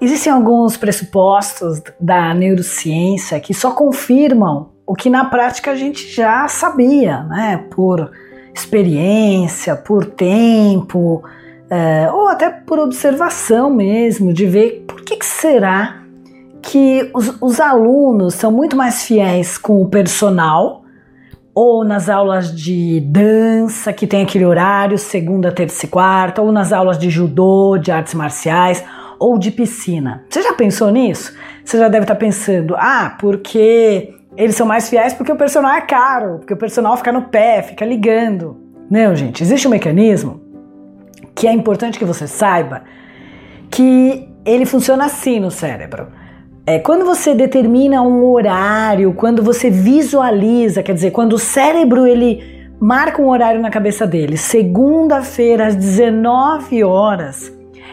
Existem alguns pressupostos da neurociência que só confirmam o que na prática a gente já sabia, né? Por experiência, por tempo, é, ou até por observação mesmo, de ver por que, que será que os, os alunos são muito mais fiéis com o personal ou nas aulas de dança, que tem aquele horário, segunda, terça e quarta, ou nas aulas de judô, de artes marciais, ou de piscina. Você já pensou nisso? Você já deve estar pensando, ah, porque eles são mais fiéis porque o personal é caro, porque o personal fica no pé, fica ligando. Não, gente, existe um mecanismo que é importante que você saiba que ele funciona assim no cérebro. É, quando você determina um horário, quando você visualiza, quer dizer, quando o cérebro ele marca um horário na cabeça dele, segunda-feira às 19 horas,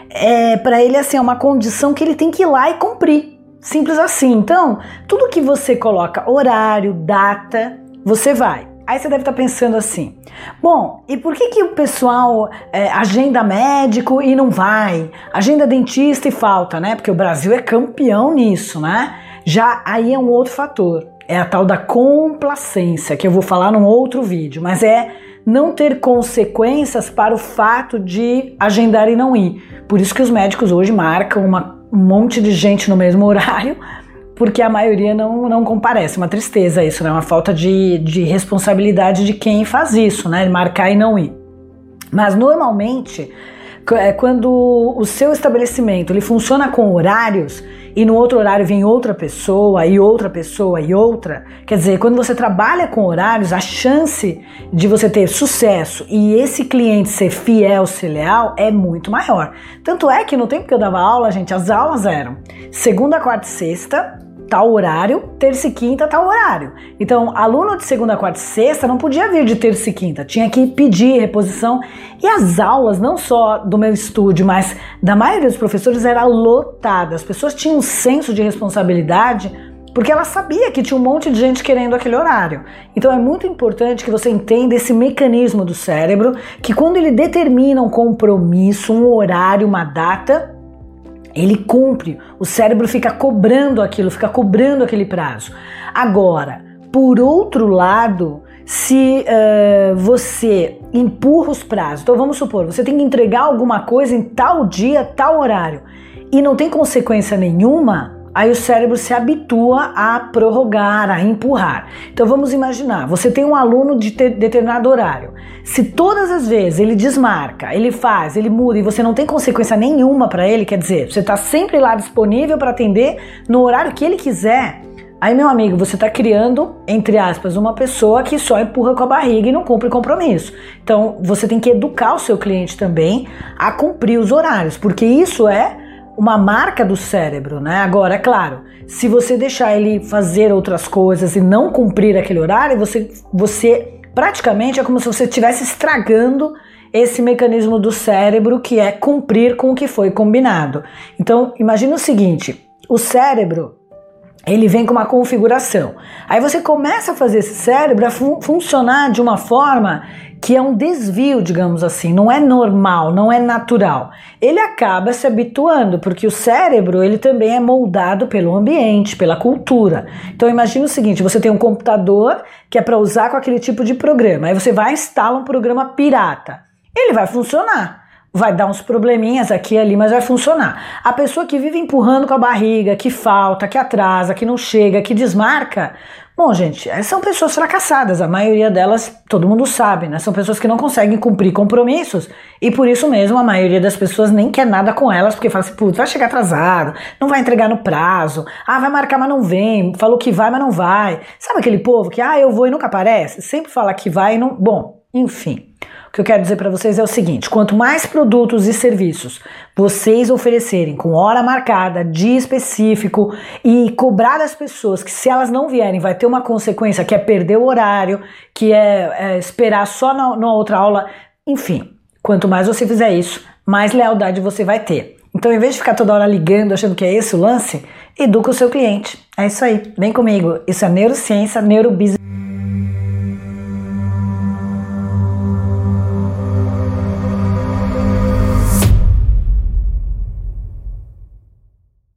é, para ele assim, é uma condição que ele tem que ir lá e cumprir. Simples assim. Então, tudo que você coloca horário, data, você vai. Aí você deve estar pensando assim: bom, e por que, que o pessoal é, agenda médico e não vai? Agenda dentista e falta, né? Porque o Brasil é campeão nisso, né? Já aí é um outro fator. É a tal da complacência, que eu vou falar num outro vídeo, mas é não ter consequências para o fato de agendar e não ir. Por isso que os médicos hoje marcam uma, um monte de gente no mesmo horário, porque a maioria não, não comparece. Uma tristeza isso, né? Uma falta de, de responsabilidade de quem faz isso, né? Marcar e não ir. Mas normalmente é quando o seu estabelecimento ele funciona com horários e no outro horário vem outra pessoa e outra pessoa e outra, quer dizer, quando você trabalha com horários, a chance de você ter sucesso e esse cliente ser fiel, ser leal é muito maior. Tanto é que no tempo que eu dava aula, gente, as aulas eram segunda, quarta e sexta, tal horário, terça e quinta, tal horário. Então, aluno de segunda, quarta e sexta não podia vir de terça e quinta, tinha que pedir reposição. E as aulas, não só do meu estúdio, mas da maioria dos professores, era lotada. As pessoas tinham um senso de responsabilidade porque ela sabia que tinha um monte de gente querendo aquele horário. Então é muito importante que você entenda esse mecanismo do cérebro, que quando ele determina um compromisso, um horário, uma data, ele cumpre, o cérebro fica cobrando aquilo, fica cobrando aquele prazo. Agora, por outro lado, se uh, você empurra os prazos, então vamos supor, você tem que entregar alguma coisa em tal dia, tal horário, e não tem consequência nenhuma, aí o cérebro se habitua a prorrogar, a empurrar. Então vamos imaginar, você tem um aluno de determinado horário. Se todas as vezes ele desmarca, ele faz, ele muda e você não tem consequência nenhuma para ele, quer dizer, você está sempre lá disponível para atender no horário que ele quiser. Aí, meu amigo, você está criando, entre aspas, uma pessoa que só empurra com a barriga e não cumpre compromisso. Então, você tem que educar o seu cliente também a cumprir os horários, porque isso é uma marca do cérebro, né? Agora, é claro, se você deixar ele fazer outras coisas e não cumprir aquele horário, você, você praticamente é como se você estivesse estragando esse mecanismo do cérebro que é cumprir com o que foi combinado. Então, imagine o seguinte: o cérebro ele vem com uma configuração. Aí você começa a fazer esse cérebro a fun funcionar de uma forma que é um desvio, digamos assim, não é normal, não é natural. Ele acaba se habituando, porque o cérebro, ele também é moldado pelo ambiente, pela cultura. Então imagine o seguinte, você tem um computador que é para usar com aquele tipo de programa. Aí você vai instalar um programa pirata. Ele vai funcionar vai dar uns probleminhas aqui e ali, mas vai funcionar. A pessoa que vive empurrando com a barriga, que falta, que atrasa, que não chega, que desmarca, Bom, gente, eh, são pessoas fracassadas, a maioria delas, todo mundo sabe, né? São pessoas que não conseguem cumprir compromissos e por isso mesmo a maioria das pessoas nem quer nada com elas, porque fala assim, putz, vai chegar atrasado, não vai entregar no prazo, ah, vai marcar, mas não vem, falou que vai, mas não vai. Sabe aquele povo que, ah, eu vou e nunca aparece? Sempre fala que vai e não. Bom, enfim. O que eu quero dizer para vocês é o seguinte: quanto mais produtos e serviços vocês oferecerem com hora marcada, dia específico e cobrar das pessoas que se elas não vierem vai ter uma consequência que é perder o horário, que é, é esperar só na, na outra aula, enfim, quanto mais você fizer isso, mais lealdade você vai ter. Então, em vez de ficar toda hora ligando, achando que é esse o lance, educa o seu cliente. É isso aí. Vem comigo. Isso é neurociência, neurobusiness.